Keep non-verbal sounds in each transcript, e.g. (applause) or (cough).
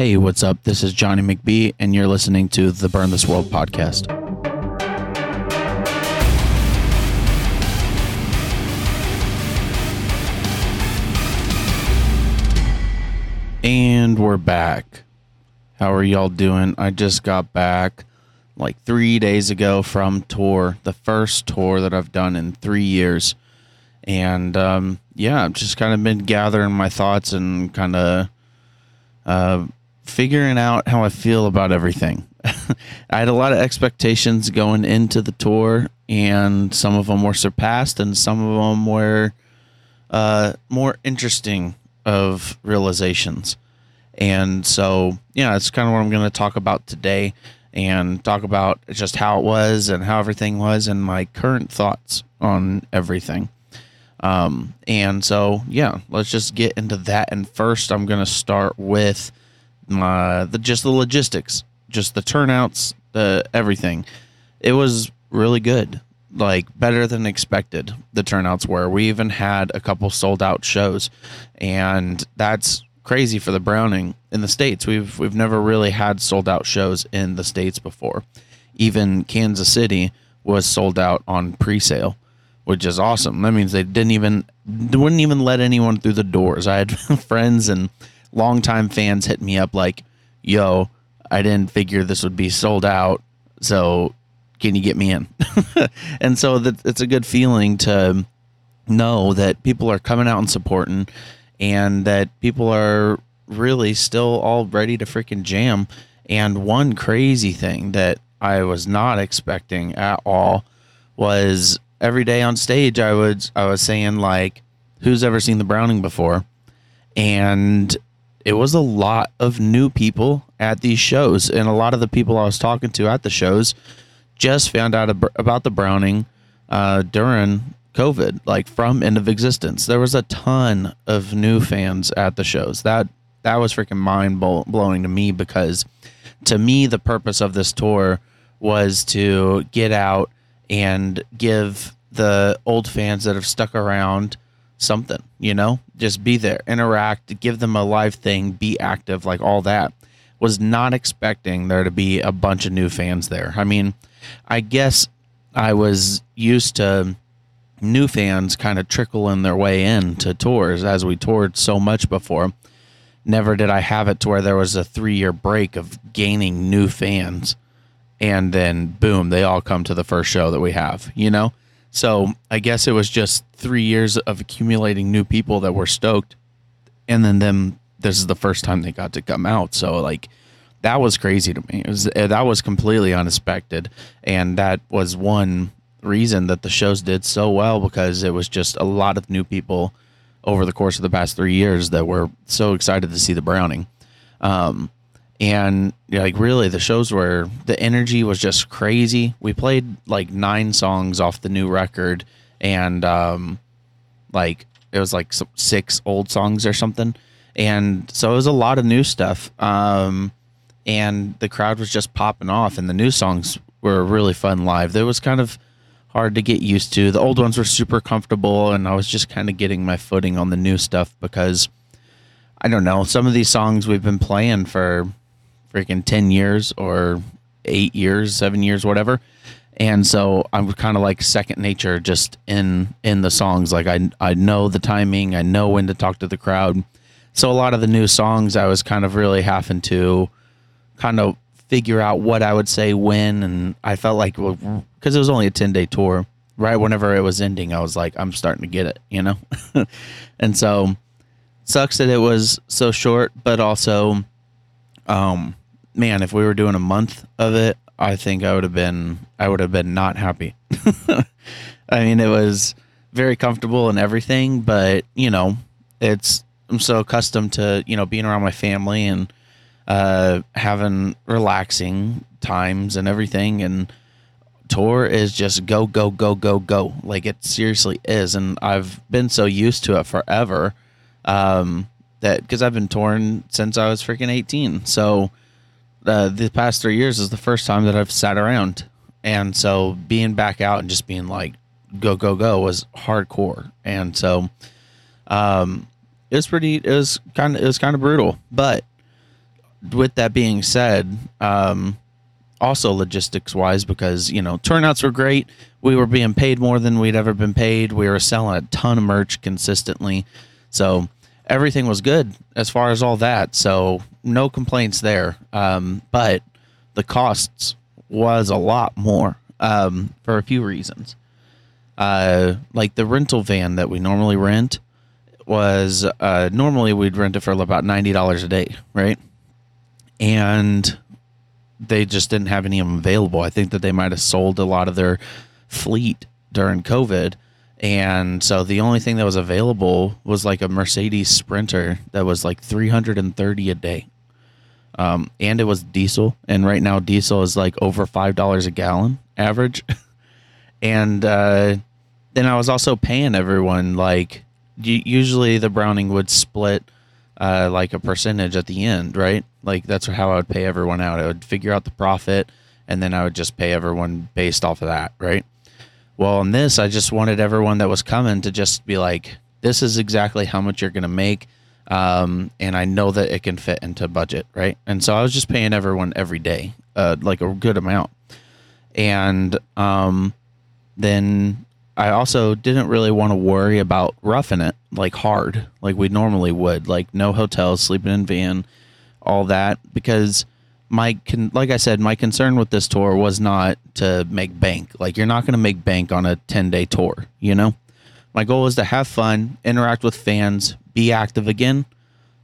Hey, what's up? This is Jonny McBee, and you're listening to the Burn This World podcast. And we're back. How are y'all doing? I just got back like three days ago from tour, the first tour that I've done in three years. And um, yeah, I've just kind of been gathering my thoughts and kind of uh, figuring out how I feel about everything. (laughs) I had a lot of expectations going into the tour, and some of them were surpassed, and some of them were uh, more interesting of realizations. And so, yeah, it's kind of what I'm going to talk about today and talk about just how it was and how everything was and my current thoughts on everything. Um, and so, yeah, let's just get into that. And first, I'm going to start with my, the just the logistics, just the turnouts, the everything. It was really good, like better than expected. The turnouts were. We even had a couple sold out shows, and that's crazy for the Browning in the states. We've we've never really had sold out shows in the states before. Even Kansas City was sold out on pre-sale which is awesome. That means they didn't even wouldn't even let anyone through the doors. I had (laughs) friends and longtime fans hit me up like, "Yo, I didn't figure this would be sold out, so can you get me in?" (laughs) and so that it's a good feeling to know that people are coming out and supporting, and that people are really still all ready to freaking jam. And one crazy thing that I was not expecting at all was every day on stage I was I was saying like who's ever seen the Browning before and it was a lot of new people at these shows and a lot of the people I was talking to at the shows just found out about the Browning uh, during COVID like from end of existence. There was a ton of new fans at the shows. That that was freaking mind blowing to me because to me the purpose of this tour was to get out and give the old fans that have stuck around something, you know? Just be there, interact, give them a live thing, be active, like all that. Was not expecting there to be a bunch of new fans there. I mean, I guess I was used to new fans kind of trickling their way in to tours as we toured so much before. Never did I have it to where there was a three year break of gaining new fans and then boom, they all come to the first show that we have, you know? So I guess it was just three years of accumulating new people that were stoked. And then them, this is the first time they got to come out. So like that was crazy to me. It was, eh, that was completely unexpected. And that was one reason that the shows did so well because it was just a lot of new people over the course of the past three years that were so excited to see the Browning. Um, and like really the shows were the energy was just crazy. We played like nine songs off the new record and um like it was like six old songs or something. And so it was a lot of new stuff. Um and the crowd was just popping off and the new songs were really fun live. There was kind of hard to get used to. The old ones were super comfortable and i was just kind of getting my footing on the new stuff because i don't know some of these songs we've been playing for freaking 10 years or eight years, seven years, whatever. And so I'm kind of like second nature just in in the songs. Like I I know the timing, I know when to talk to the crowd. So a lot of the new songs I was kind of really having to kind of figure out what I would say when and I felt like because it was only a 10 day tour, right whenever it was ending, I was like I'm starting to get it, you know? (laughs) and so sucks that it was so short, but also um man, if we were doing a month of it, I think I would have been I would have been not happy. (laughs) I mean, it was very comfortable and everything, but you know, it's I'm so accustomed to you know being around my family and uh, having relaxing times and everything, and tour is just go go go go go like it seriously is, and I've been so used to it forever um, that because I've been touring since I was freaking 18, so uh, the past three years is the first time that I've sat around, and so being back out and just being like go go go was hardcore, and so um, it was pretty. It was kind of it was kind of brutal, but with that being said, um, also logistics wise, because you know turnouts were great. We were being paid more than we'd ever been paid. We were selling a ton of merch consistently, so everything was good as far as all that. So no complaints there. Um, but the costs was a lot more um, for a few reasons. Uh, like the rental van that we normally rent was uh, normally we'd rent it for about ninety dollars a day, right? And they just didn't have any of them available. I think that they might have sold a lot of their fleet during COVID. And so the only thing that was available was like a Mercedes Sprinter that was like 330 a day. Um, and it was diesel. And right now, diesel is like over $5 a gallon average. (laughs) and uh, then I was also paying everyone like usually the Browning would split uh, like a percentage at the end, right? Like that's how I would pay everyone out. I would figure out the profit and then I would just pay everyone based off of that, right? Well, on this, I just wanted everyone that was coming to just be like, this is exactly how much you're to make. Um, and I know that it can fit into budget, right? And so I was just paying everyone every day, uh, like a good amount. And um, then I also didn't really want to worry about roughing it like hard, like we normally would, like no hotels, sleeping in van, all that, because my con- like I said, my concern with this tour was not to make bank. Like you're not going to make bank on a 10 day tour, you know. My goal is to have fun, interact with fans, be active again,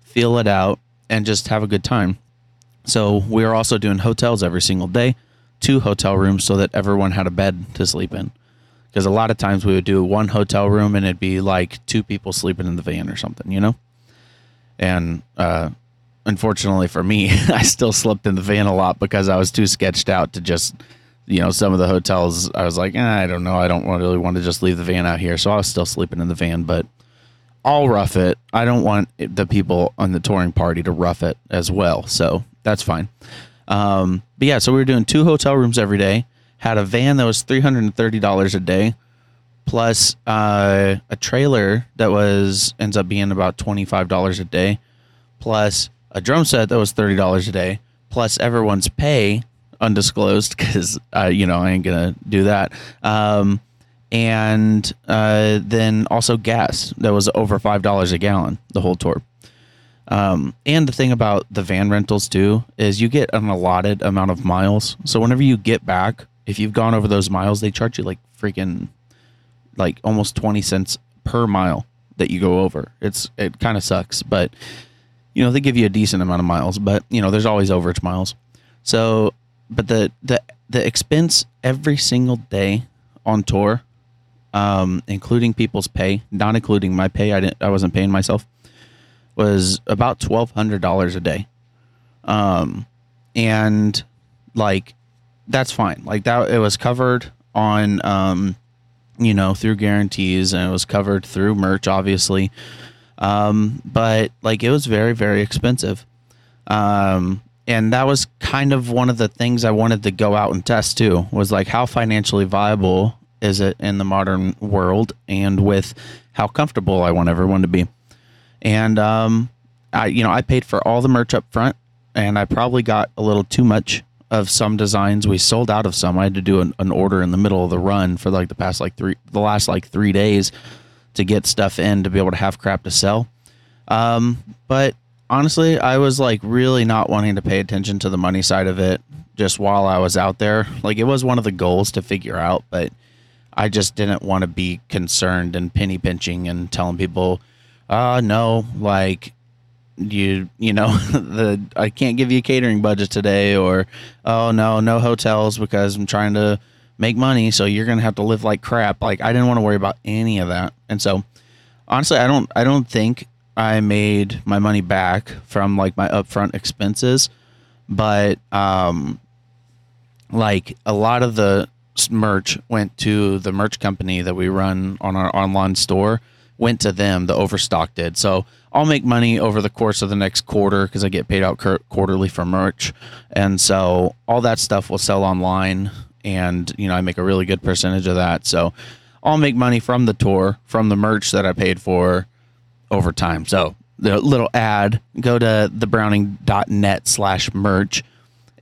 feel it out, and just have a good time. So we are also doing hotels every single day, two hotel rooms so that everyone had a bed to sleep in because a lot of times we would do one hotel room and it'd be like two people sleeping in the van or something, you know. And uh, unfortunately for me, (laughs) I still slept in the van a lot because I was too sketched out to just, you know, some of the hotels. I was like, eh, I don't know, I don't really want to just leave the van out here, so I was still sleeping in the van, but. I'll rough it. I don't want the people on the touring party to rough it as well. So that's fine. Um, but yeah, so we were doing two hotel rooms every day had a van that was three hundred and thirty dollars a day, plus uh, a trailer that was ends up being about twenty five dollars a day, plus a drum set that was thirty dollars a day, plus everyone's pay undisclosed because uh, you know I ain't gonna do that. Um, and uh, then also gas that was over five dollars a gallon the whole tour. Um, and the thing about the van rentals too is you get an allotted amount of miles. So whenever you get back, if you've gone over those miles, they charge you like freaking like almost 20 cents per mile that you go over. It's it kind of sucks, but you know, they give you a decent amount of miles, but you know, there's always overage miles. So, but the the the expense every single day on tour um, including people's pay, not including my pay, I didn't I wasn't paying myself, was about twelve hundred dollars a day. Um and like that's fine. Like that, it was covered on, um, you know, through guarantees, and it was covered through merch, obviously. Um, but like it was very, very expensive. Um, and that was kind of one of the things I wanted to go out and test too. Was like how financially viable is it in the modern world, and with how comfortable I want everyone to be. And um, I, you know, I paid for all the merch up front, and I probably got a little too much of some designs. We sold out of some. I had to do an, an, order in the middle of the run for like the past like three, the last like three days to get stuff in to be able to have crap to sell. Um, but honestly, I was like really not wanting to pay attention to the money side of it just while I was out there. Like it was one of the goals to figure out, but I just didn't want to be concerned and penny pinching and telling people, uh, no, like you you know (laughs) the I can't give you a catering budget today or oh no no hotels because I'm trying to make money so you're going to have to live like crap. Like I didn't want to worry about any of that. And so honestly I don't I don't think I made my money back from like my upfront expenses but um like a lot of the merch went to the merch company that we run on our online store went to them the overstock did so I'll make money over the course of the next quarter because I get paid out quarterly for merch, and so all that stuff will sell online, and you know I make a really good percentage of that. So I'll make money from the tour, from the merch that I paid for over time. So the little ad, go to thebrowning.net slash merch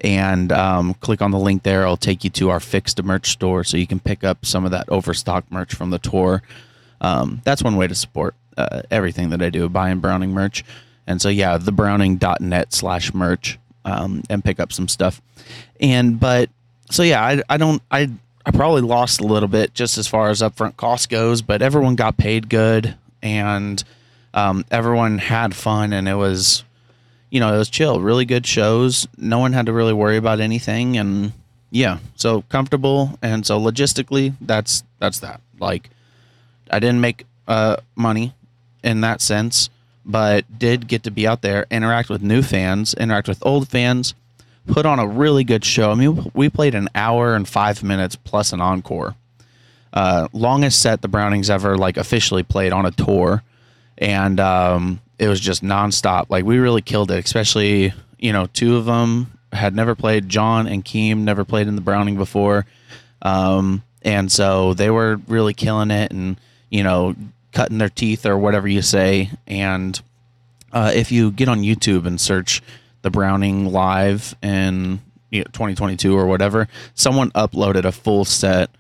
and um, click on the link there. It'll take you to our fixed merch store so you can pick up some of that overstock merch from the tour. Um, that's one way to support uh, everything that I do, buying Browning merch. And so, yeah, thebrowning.net slash merch um, and pick up some stuff. And, but, so yeah, I, I don't, I, I probably lost a little bit just as far as upfront cost goes, but everyone got paid good and um, everyone had fun and it was, you know, it was chill, really good shows. No one had to really worry about anything. And yeah, so comfortable. And so logistically, that's, that's that. Like, I didn't make uh, money in that sense, but did get to be out there, interact with new fans, interact with old fans, put on a really good show. I mean, we played an hour and five minutes plus an encore. Uh, longest set the Brownings ever like officially played on a tour, and um, it was just nonstop. Like we really killed it. Especially you know two of them had never played. John and Keem never played in the Browning before, um, and so they were really killing it and you know cutting their teeth or whatever you say. And uh, if you get on YouTube and search the Browning live in you know, 2022 or whatever, someone uploaded a full set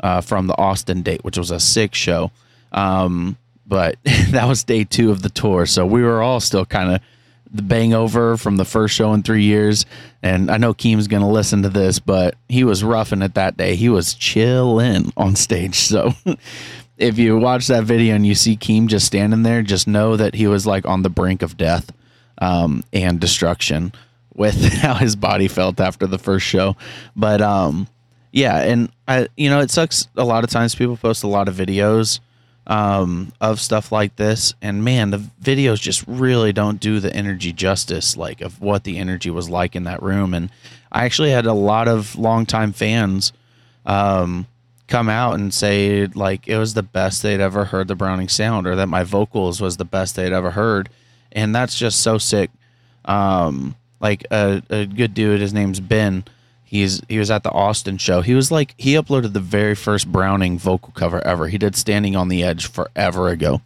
uh, from the Austin date, which was a sick show. Um, but (laughs) that was day two of the tour, so we were all still kind of the bang over from the first show in three years. And I know Keem's going to listen to this, but he was roughing it that day. He was chilling on stage. So (laughs) if you watch that video and you see Keem just standing there, just know that he was like on the brink of death um, and destruction with (laughs) how his body felt after the first show. But um, yeah, and I, you know, it sucks. A lot of times people post a lot of videos um, of stuff like this, and man, the videos just really don't do the energy justice, like of what the energy was like in that room. And I actually had a lot of longtime fans um, come out and say like it was the best they'd ever heard the Browning sound, or that my vocals was the best they'd ever heard, and that's just so sick. Um, like a, a good dude, his name's Ben He's he was at the Austin show. He was like he uploaded the very first Browning vocal cover ever. He did "Standing on the Edge" forever ago.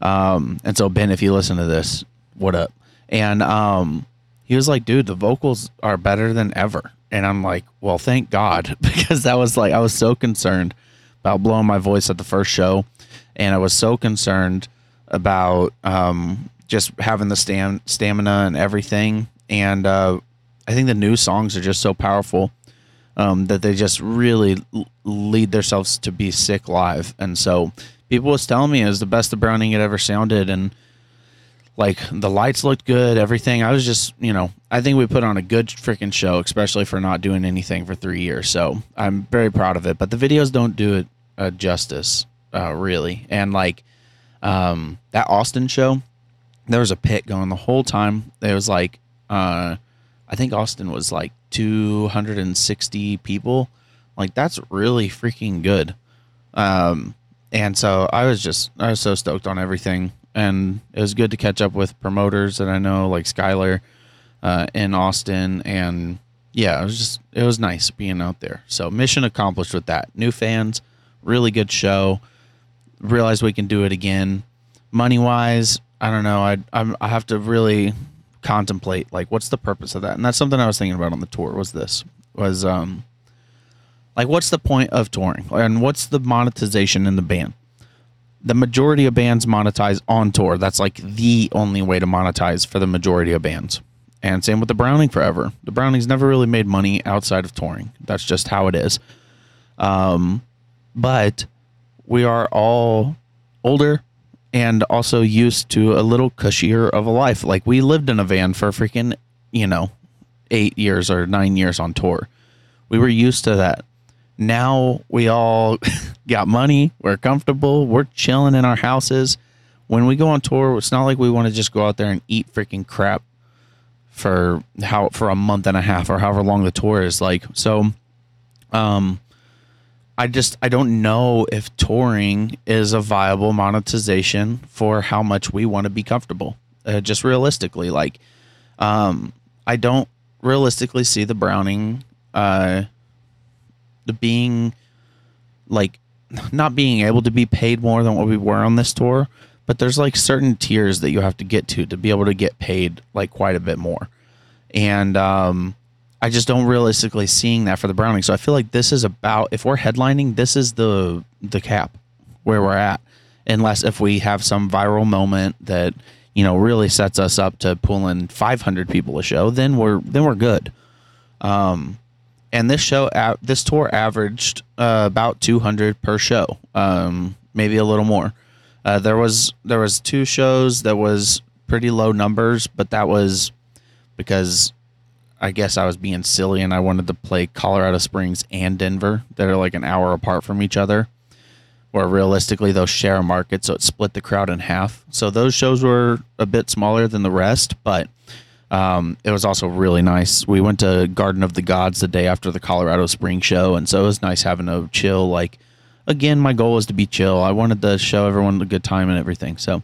Um, and so Ben, if you listen to this, what up? And um, he was like, dude, the vocals are better than ever. And I'm like, well, thank God, (laughs) because that was like I was so concerned about blowing my voice at the first show, and I was so concerned about um, just having the stam- stamina and everything. And uh, I think the new songs are just so powerful um, that they just really lead themselves to be sick live. And so people was telling me it was the best the Browning had ever sounded, and like the lights looked good, everything. I was just, you know, I think we put on a good freaking show, especially for not doing anything for three years. So I'm very proud of it. But the videos don't do it uh, justice, uh, really. And like um, that Austin show, there was a pit going the whole time. It was like. Uh, I think Austin was like 260 people. Like that's really freaking good. Um, and so I was just I was so stoked on everything, and it was good to catch up with promoters that I know, like Skylar, uh, in Austin, and yeah, it was just it was nice being out there. So mission accomplished with that. New fans, really good show. Realize we can do it again. Money wise, I don't know. I I'm, I have to really contemplate like what's the purpose of that? And that's something i was thinking about on the tour was this was um like what's the point of touring? And what's the monetization in the band? The majority of bands monetize on tour. That's like the only way to monetize for the majority of bands. And same with the browning forever. The brownings never really made money outside of touring. That's just how it is. Um but we are all older and also used to a little cushier of a life. Like we lived in a van for freaking, you know, eight years or nine years on tour. We were used to that. Now we all (laughs) got money. We're comfortable. We're chilling in our houses. When we go on tour, it's not like we want to just go out there and eat freaking crap for how for a month and a half or however long the tour is. Like so, um, I just I don't know if touring is a viable monetization for how much we want to be comfortable. Uh, just realistically, like um, I don't realistically see the Browning uh, the being like not being able to be paid more than what we were on this tour, but there's like certain tiers that you have to get to to be able to get paid like quite a bit more. And um, I just don't realistically seeing that for the Browning. So I feel like this is about if we're headlining, this is the the cap where we're at. Unless if we have some viral moment that you know really sets us up to pull in 500 people a show, then we're then we're good. Um, and this show, this tour averaged uh, about 200 per show, um, maybe a little more. Uh, there was there was two shows that was pretty low numbers, but that was because I guess I was being silly and I wanted to play Colorado Springs and Denver that are like an hour apart from each other. Where realistically they'll share a market, so it split the crowd in half. So those shows were a bit smaller than the rest, but um, it was also really nice. We went to Garden of the Gods the day after the Colorado Spring show, and so it was nice having a chill. Like, again, my goal was to be chill. I wanted to show everyone a good time and everything. So,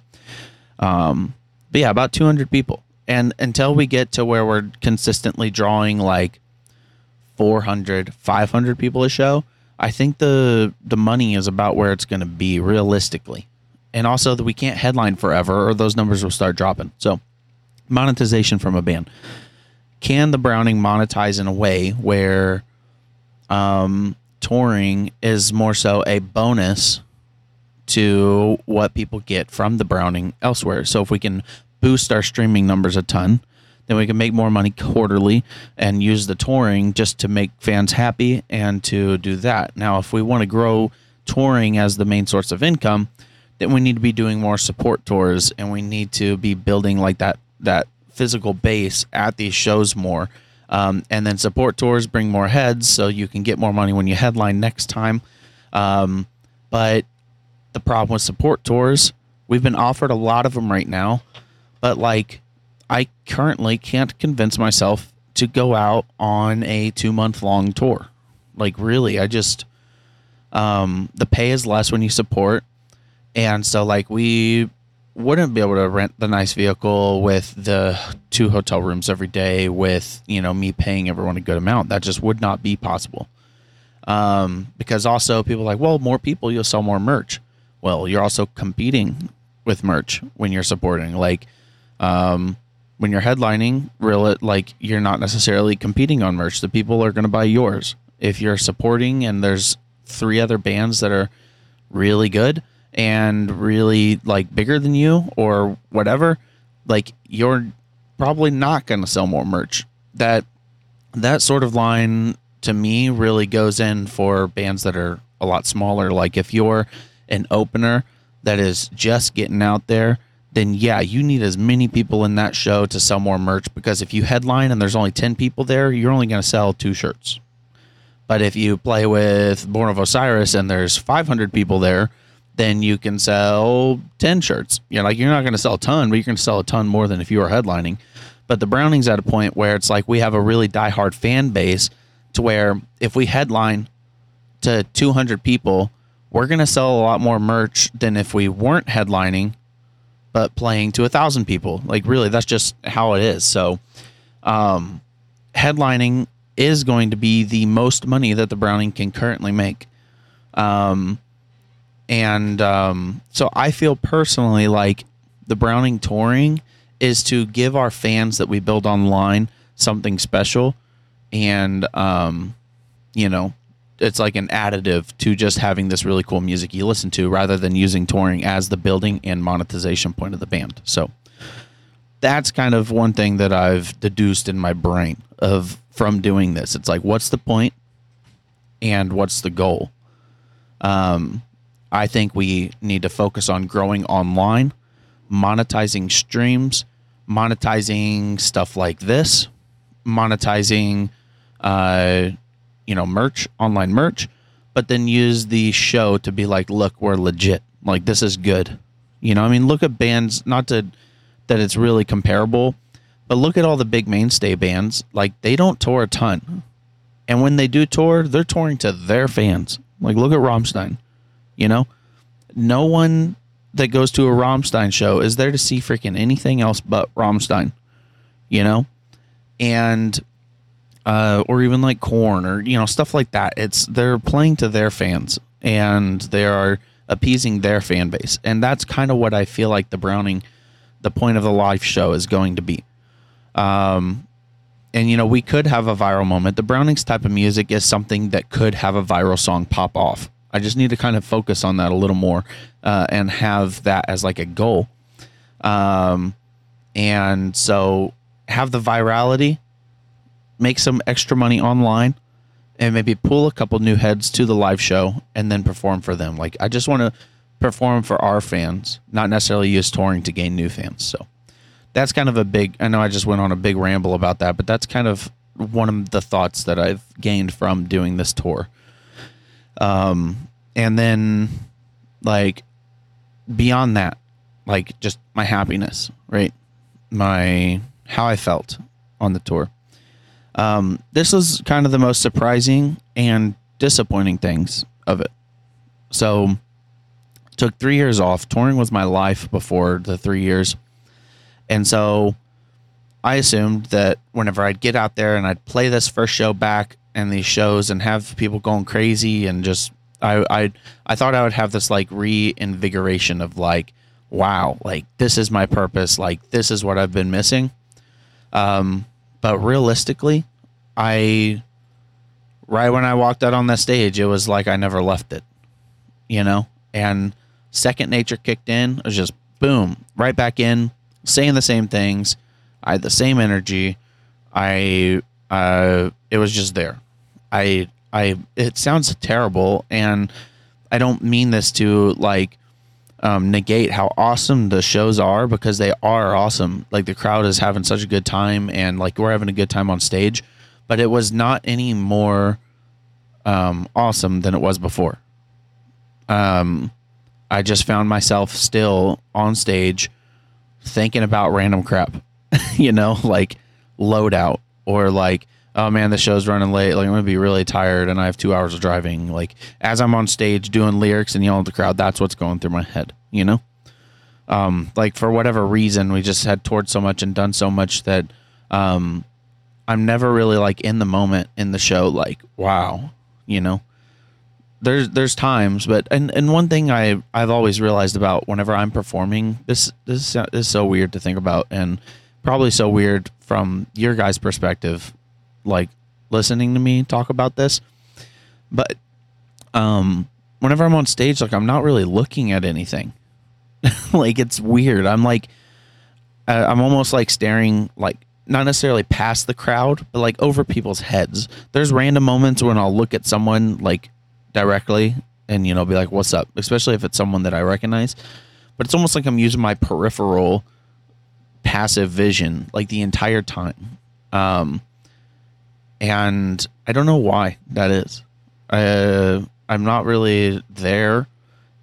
um, but yeah, about 200 people, and until we get to where we're consistently drawing like 400, 500 people a show, I think the the money is about where it's going to be realistically, and also that we can't headline forever, or those numbers will start dropping. So monetization from a band. Can the Browning monetize in a way where um, touring is more so a bonus to what people get from the Browning elsewhere? So if we can boost our streaming numbers a ton, then we can make more money quarterly and use the touring just to make fans happy and to do that. Now, if we want to grow touring as the main source of income, then we need to be doing more support tours and we need to be building like that that physical base at these shows more. Um, and then support tours bring more heads, so you can get more money when you headline next time. Um, but the problem with support tours, we've been offered a lot of them right now, but like I currently can't convince myself to go out on a two month long tour. Like really, I just um, the pay is less when you support, and so like we wouldn't be able to rent the nice vehicle with the two hotel rooms every day with you know me paying everyone a good amount. That just would not be possible. Um, because also people like well more people you'll sell more merch. Well you're also competing with merch when you're supporting. Like um, when you're headlining real like you're not necessarily competing on merch the people are going to buy yours if you're supporting and there's three other bands that are really good and really like bigger than you or whatever, like you're probably not going to sell more merch. That that sort of line to me really goes in for bands that are a lot smaller. Like if you're an opener that is just getting out there, then yeah, you need as many people in that show to sell more merch because if you headline and there's only 10 people there, you're only going to sell two shirts. But if you play with Born of Osiris and there's 500 people there, then you can sell 10 shirts. You know, like you're not going to sell a ton, but you're going to sell a ton more than if you were headlining. But the Browning's at a point where it's like we have a really diehard fan base to where if we headline to 200 people, we're going to sell a lot more merch than if we weren't headlining but playing to a thousand people. Like really, that's just how it is. So, um, headlining is going to be the most money that the Browning can currently make. Um, and um, so I feel personally like the Browning touring is to give our fans that we build online something special, and um, you know, it's like an additive to just having this really cool music you listen to, rather than using touring as the building and monetization point of the band. So that's kind of one thing that I've deduced in my brain of from doing this. It's like, what's the point, and what's the goal? Um, I think we need to focus on growing online, monetizing streams, monetizing stuff like this, monetizing, uh, you know, merch, online merch, but then use the show to be like, look, we're legit. Like this is good. You know, I mean, look at bands. Not to that it's really comparable, but look at all the big mainstay bands. Like they don't tour a ton, and when they do tour, they're touring to their fans. Like look at Rammstein. You know, no one that goes to a Rammstein show is there to see freaking anything else but Rammstein. You know, and uh, or even like Korn or you know stuff like that. It's they're playing to their fans, and they are appeasing their fan base. And that's kind of what I feel like the Browning, the point of the live show is going to be. Um, and you know, we could have a viral moment. The Brownings type of music is something that could have a viral song pop off. I just need to kind of focus on that a little more uh, and have that as like a goal. Um, and so have the virality, make some extra money online, and maybe pull a couple new heads to the live show and then perform for them. Like I just want to perform for our fans, not necessarily use touring to gain new fans. So that's kind of a big. I know I just went on a big ramble about that, but that's kind of one of the thoughts that I've gained from doing this tour. Um, and then like beyond that, like just my happiness, right? My how I felt on the tour. Um, this was kind of the most surprising and disappointing things of it. So, took three years off. Touring was my life before the three years, and so I assumed that whenever I'd get out there and I'd play this first show back and these shows and have people going crazy and just I I I thought I would have this like reinvigoration of like wow like this is my purpose like this is what I've been missing um, but realistically, I right when I walked out on that stage, it was like I never left it, you know. And second nature kicked in. It was just boom, right back in, saying the same things. I had the same energy. I uh, it was just there. I I it sounds terrible, and I don't mean this to like um, negate how awesome the shows are because they are awesome. Like the crowd is having such a good time, and like we're having a good time on stage. But it was not any more um, awesome than it was before. Um, I just found myself still on stage thinking about random crap, (laughs) you know, like loadout or like oh man, the show's running late. Like I'm gonna be really tired, and I have two hours of driving. Like as I'm on stage doing lyrics and yelling at the crowd, that's what's going through my head. You know, um, like for whatever reason, we just had toured so much and done so much that um, I'm never really like in the moment in the show. Like wow, you know. There's there's times, but and, and one thing I I've always realized about whenever I'm performing this this is so weird to think about and probably so weird from your guys' perspective like listening to me talk about this. But um whenever I'm on stage, like I'm not really looking at anything. (laughs) like it's weird. I'm like I'm almost like staring like not necessarily past the crowd, but like over people's heads. There's random moments when I'll look at someone like directly and you know be like what's up, especially if it's someone that I recognize. But it's almost like I'm using my peripheral passive vision like the entire time. Um and I don't know why that is. Uh, I'm not really there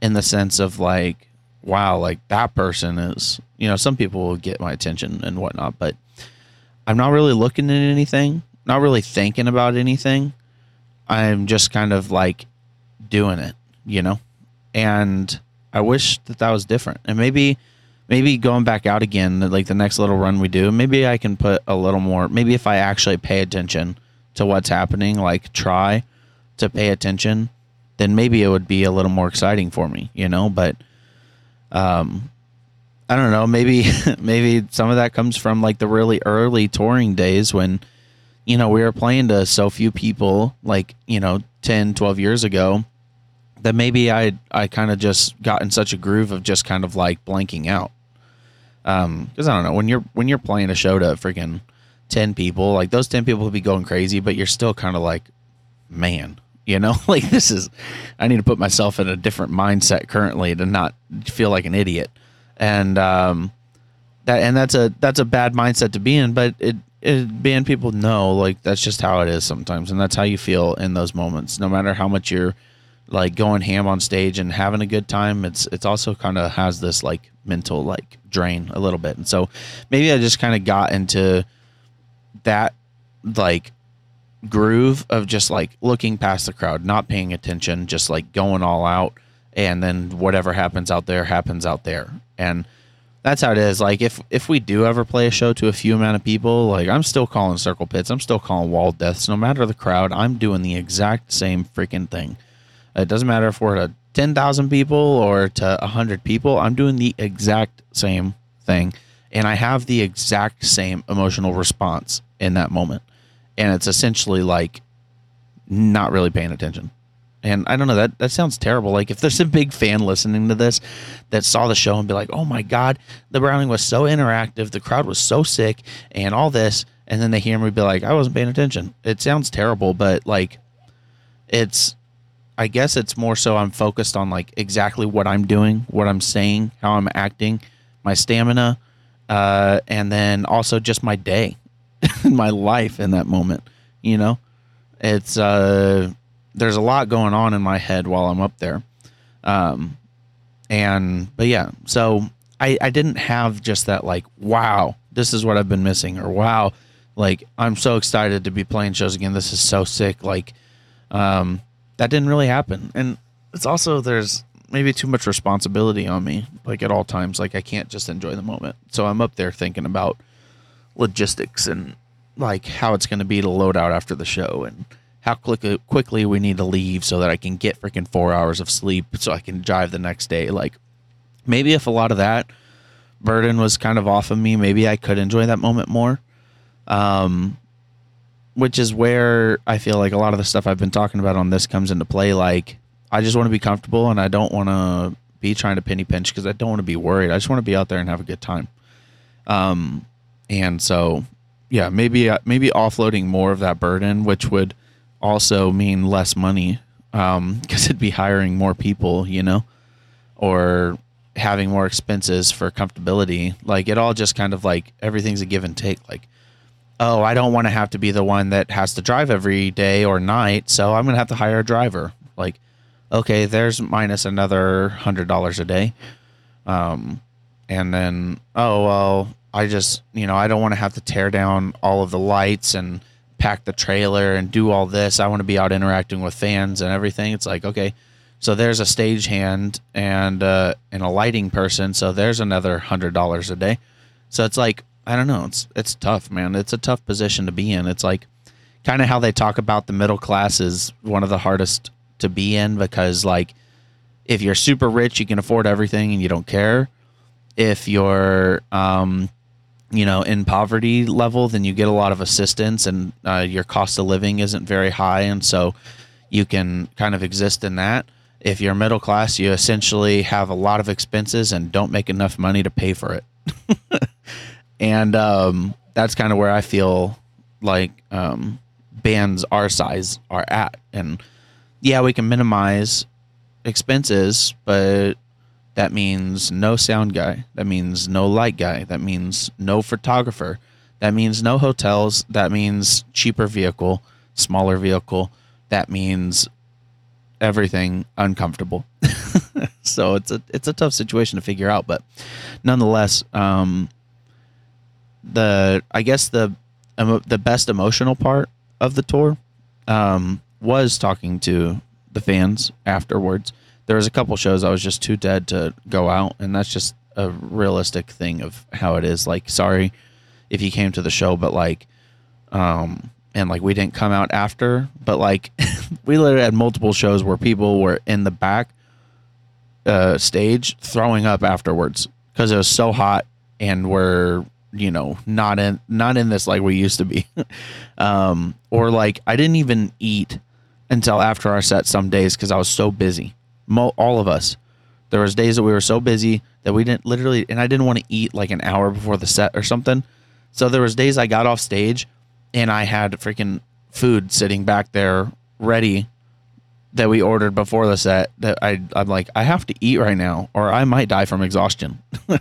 in the sense of like, wow, like that person is. You know, some people will get my attention and whatnot, but I'm not really looking at anything, not really thinking about anything. I'm just kind of like doing it, you know, and I wish that that was different, and maybe maybe going back out again like the next little run we do maybe i can put a little more maybe if i actually pay attention to what's happening, like try to pay attention, then maybe it would be a little more exciting for me, you know, but um I don't know, maybe (laughs) maybe some of that comes from like the really early touring days when you know, we were playing to so few people like, you know, 10, 12 years ago that maybe I I kind of just got in such a groove of just kind of like blanking out. Um, because I don't know when you're when you're playing a show to freaking 10 people, like those 10 people will be going crazy, but you're still kind of like, man, you know, (laughs) like this is, I need to put myself in a different mindset currently to not feel like an idiot. And, um, that, and that's a, that's a bad mindset to be in, but it, it, being people know, like, that's just how it is sometimes. And that's how you feel in those moments, no matter how much you're like going ham on stage and having a good time. It's, it's also kind of has this like mental, like drain a little bit. And so maybe I just kind of got into, that like groove of just like looking past the crowd, not paying attention, just like going all out, and then whatever happens out there happens out there, and that's how it is. Like if if we do ever play a show to a few amount of people, like I'm still calling circle pits, I'm still calling wall deaths, no matter the crowd, I'm doing the exact same freaking thing. It doesn't matter if we're at a 10,000 people or to 100 people, I'm doing the exact same thing. And I have the exact same emotional response in that moment. And it's essentially like not really paying attention. And I don't know that that sounds terrible. Like if there's a big fan listening to this that saw the show and be like, "Oh my god, the Browning was so interactive, the crowd was so sick, and all this," and then they hear me be like, "I wasn't paying attention." It sounds terrible, but like, it's, I guess it's more so I'm focused on like exactly what I'm doing, what I'm saying, how I'm acting, my stamina, uh, and then also just my day, (laughs) my life in that moment. You know, it's uh there's a lot going on in my head while I'm up there. Um, and but yeah, so I I didn't have just that like wow, this is what I've been missing or wow, like I'm so excited to be playing shows again. This is so sick. Like um that didn't really happen. And it's also there's maybe too much responsibility on me like at all times like I can't just enjoy the moment. So I'm up there thinking about logistics and like how it's going to be to load out after the show and how quickly quickly we need to leave so that I can get freaking four hours of sleep so I can drive the next day. Like maybe if a lot of that burden was kind of off of me, maybe I could enjoy that moment more. Um, which is where I feel like a lot of the stuff I've been talking about on this comes into play. Like I just want to be comfortable and I don't want to be trying to penny pinch because I don't want to be worried. I just want to be out there and have a good time. Um, and so yeah, maybe uh, maybe offloading more of that burden, which would also mean less money because um, (laughs) it'd be hiring more people, you know, or having more expenses for comfortability. Like it all just kind of like everything's a give and take. Like, oh, I don't want to have to be the one that has to drive every day or night, so I'm gonna have to hire a driver. Like, okay, there's minus another hundred dollars a day. Um, and then oh well, I just you know I don't want to have to tear down all of the lights and pack the trailer and do all this. I want to be out interacting with fans and everything. It's like, okay, so there's a stagehand and uh, and a lighting person. So there's another hundred dollars a day. So it's like I don't know. It's it's tough, man. It's a tough position to be in. It's like kind of how they talk about the middle class is one of the hardest to be in because like if you're super rich, you can afford everything and you don't care. If you're um, you know in poverty level then you get a lot of assistance and uh, your cost of living isn't very high. And so you can kind of exist in that. If you're middle class you essentially have a lot of expenses and don't make enough money to pay for it. (laughs) And um, that's kind of where i feel like um, bands our size are at. And yeah we can minimize expenses but that means no sound guy. That means no light guy. That means no photographer. That means no hotels. That means cheaper vehicle, smaller vehicle. That means everything uncomfortable. (laughs) so it's a it's a tough situation to figure out, but nonetheless, um, the I guess the the best emotional part of the tour um, was talking to the fans afterwards there was a couple shows I was just too dead to go out, and that's just a realistic thing of how it is. Like, sorry if you came to the show, but like, um, and like we didn't come out after, but like (laughs) we literally had multiple shows where people were in the back uh, stage throwing up afterwards because it was so hot and we're you know not in not in this like we used to be (laughs) um or like i didn't even eat until after our set some days because i was so busy Mo- all of us. There was days that we were so busy that we didn't literally, and I didn't want to eat like an hour before the set or something. So there was days I got off stage, and I had freaking food sitting back there ready that we ordered before the set. That I I'm like I have to eat right now, or I might die from exhaustion. (laughs)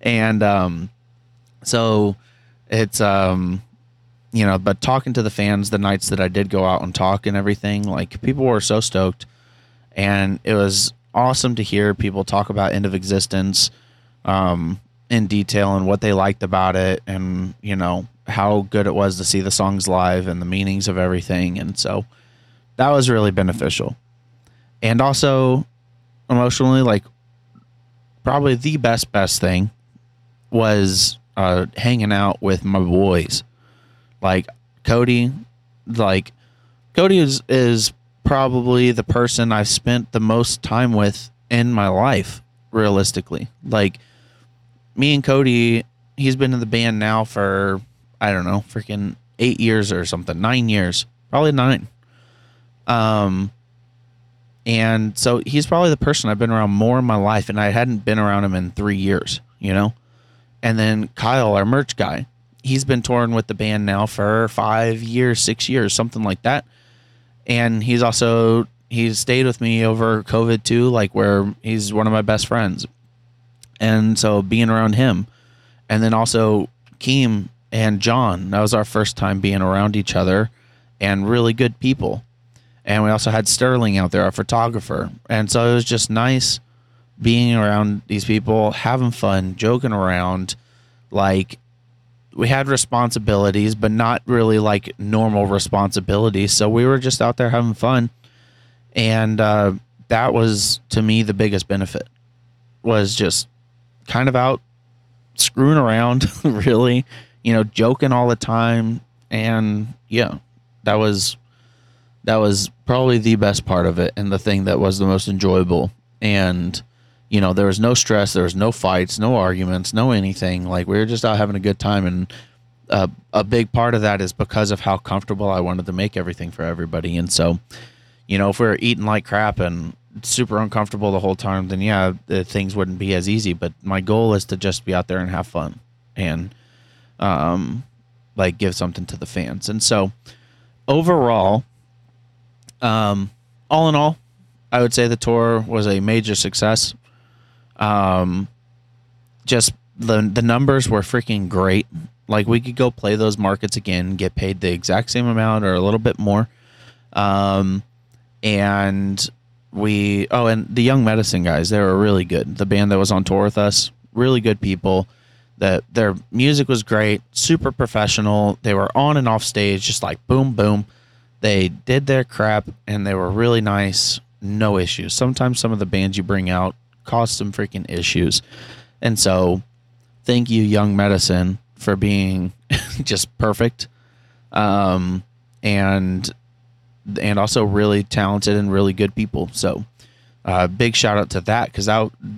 and um, so it's um, you know, but talking to the fans the nights that I did go out and talk and everything, like people were so stoked and it was awesome to hear people talk about end of existence um, in detail and what they liked about it and you know how good it was to see the songs live and the meanings of everything. And so that was really beneficial. And also emotionally like probably the best best thing was uh, hanging out with my boys. Like cody like cody is is probably the person I've spent the most time with in my life, realistically. Like me and Cody, he's been in the band now for I don't know, freaking eight years or something, nine years, probably nine. Um, and so he's probably the person I've been around more in my life, and I hadn't been around him in three years, you know. And then Kyle, our merch guy, he's been touring with the band now for five years, six years, something like that. And he's also he's stayed with me over COVID too, like where he's one of my best friends. And so being around him, and then also Keem and John, that was our first time being around each other, and really good people. And we also had Sterling out there, our photographer. And so it was just nice being around these people, having fun, joking around. Like we had responsibilities, but not really like normal responsibilities. So we were just out there having fun. And uh, that was to me the biggest benefit was just kind of out screwing around, (laughs) really, you know, joking all the time. And yeah, that was that was probably the best part of it and the thing that was the most enjoyable. And you know, there was no stress, there was no fights, no arguments, no anything. Like we were just out having a good time, and uh, a big part of that is because of how comfortable I wanted to make everything for everybody. And so, you know, if we were eating like crap and super uncomfortable the whole time, then yeah, the things wouldn't be as easy. But my goal is to just be out there and have fun and, um, like give something to the fans. And so, overall, um, all in all, I would say the tour was a major success. Um, just the the numbers were freaking great. Like we could go play those markets again, get paid the exact same amount or a little bit more. Um, and we oh, and the Young Medicine guys, they were really good. The band that was on tour with us, really good people. That their music was great, super professional. They were on and off stage, just like boom, boom. They did their crap, and they were really nice. No issues. Sometimes some of the bands you bring out cause some freaking issues. And so, thank you, Young Medicine, for being (laughs) just perfect, um, and and also really talented and really good people. So, uh, big shout out to that because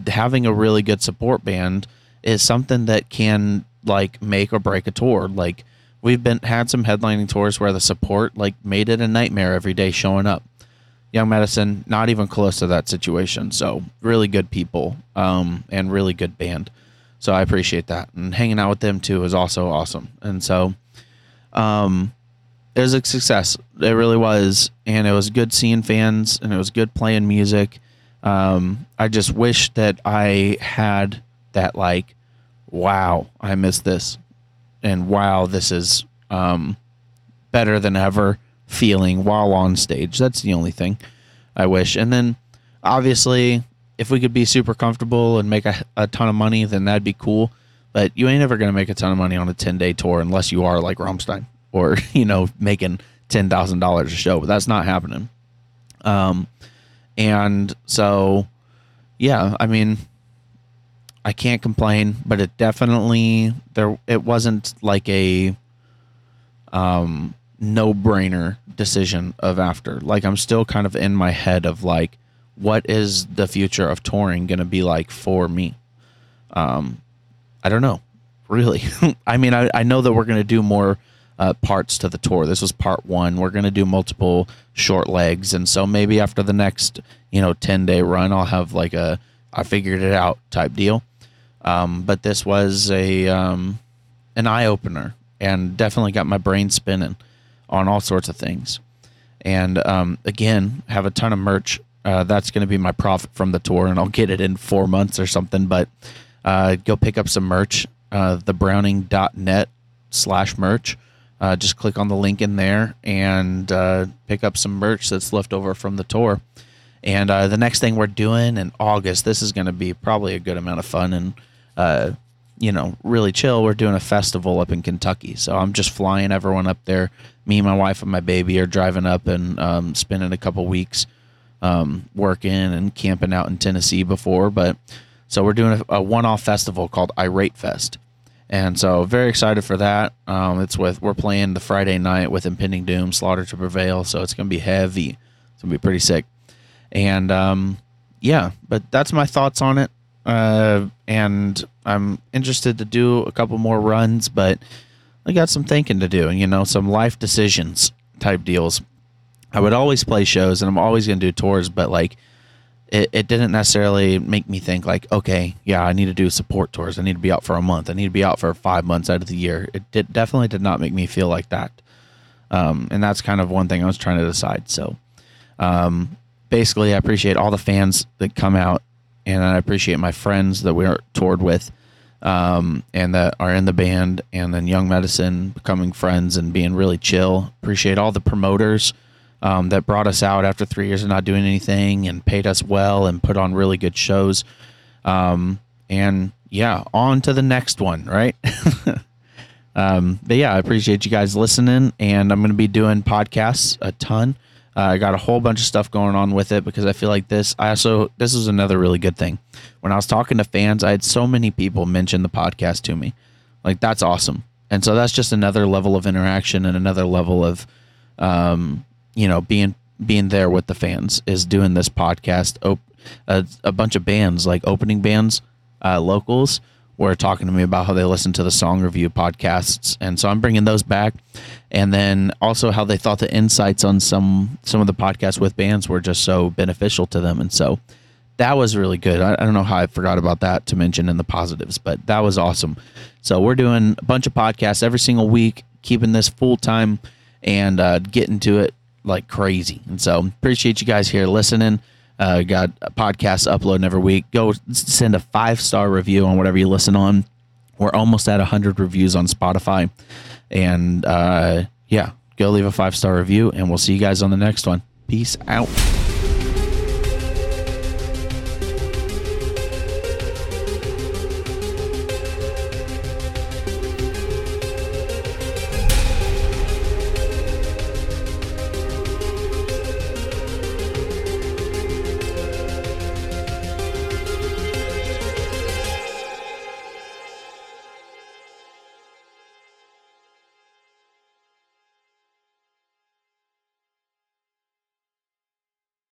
having a really good support band is something that can like make or break a tour. Like we've been had some headlining tours where the support like made it a nightmare every day showing up. Young Medicine, not even close to that situation. So really good people, um, and really good band. So I appreciate that, and hanging out with them too is also awesome. And so, um, it was a success. It really was, and it was good seeing fans, and it was good playing music. Um, I just wish that I had that like, wow, I missed this, and wow, this is um, better than ever feeling while on stage. That's the only thing I wish. And then obviously, if we could be super comfortable and make a, a ton of money, then that'd be cool. But you ain't ever going to make a ton of money on a 10 day tour unless you are like Rammstein or, (laughs) you know, making $10,000 a show. But that's not happening. Um, and so, yeah, I mean, I can't complain, but it definitely there it wasn't like a um no brainer decision of after. Like I'm still kind of in my head of like what is the future of touring to be like for me? Um I don't know. Really. (laughs) I mean I I know that we're to do more uh, parts to the tour. This was part one. We're to do multiple short legs, and so maybe after the next, you know, ten day run, I'll have like a I figured it out type deal. Um, but this was a um, an eye opener, and definitely got my brain spinning on all sorts of things. And um, again, have a ton of merch. Uh, that's going to be my profit from the tour, and I'll get it in four months or something. But uh, go pick up some merch. Uh, thebrowning.net slash merch. Uh, just click on the link in there and uh, pick up some merch that's left over from the tour. And uh, the next thing we're doing in August, this is going to be probably a good amount of fun and, uh, you know, really chill. We're doing a festival up in Kentucky. So I'm just flying everyone up there. Me, my wife, and my baby are driving up and um, spending a couple weeks um, working and camping out in Tennessee before. But so we're doing a, a one off festival called Irate Fest and so very excited for that. Um, it's with we're playing the Friday night with Impending Doom, Slaughter to Prevail, so it's going to be heavy. It's gonna be pretty sick. And um, yeah, but that's my thoughts on it. Uh, and I'm interested to do a couple more runs, but I got some thinking to do. And, you know, some life decisions type deals. I would always play shows, and I'm always gonna do tours, but like it, it didn't necessarily make me think like, okay, yeah, I need to do support tours. I need to be out for a month. I need to be out for five months out of the year. It did, definitely did not make me feel like that. Um, and that's kind of one thing I was trying to decide. So, um, basically, I appreciate all the fans that come out, and I appreciate my friends that we're toured with, um, and that are in the band, and then Young Medicine becoming friends and being really chill. Appreciate all the promoters um, that brought us out after three years of not doing anything and paid us well and put on really good shows. Um, and yeah, on to the next one, right? (laughs) um, but yeah, I appreciate you guys listening, and I'm going to be doing podcasts a ton. I got a whole bunch of stuff going on with it because I feel like this. I also this is another really good thing. When I was talking to fans, I had so many people mention the podcast to me, like that's awesome. And so that's just another level of interaction and another level of um, you know being being there with the fans is doing this podcast op- a, a bunch of bands like opening bands uh, locals were talking to me about how they listen to the song review podcasts and so i'm bringing those back and then also how they thought the insights on some some of the podcasts with bands were just so beneficial to them and so that was really good I, I don't know how i forgot about that to mention in the positives but that was awesome so we're doing a bunch of podcasts every single week keeping this full time and uh, getting to it like crazy. And so appreciate you guys here listening. Uh, got podcasts uploading every week. Go send a five star review on whatever you listen on. We're almost at 100 reviews on Spotify. And uh, yeah, go leave a five star review, and we'll see you guys on the next one. Peace out.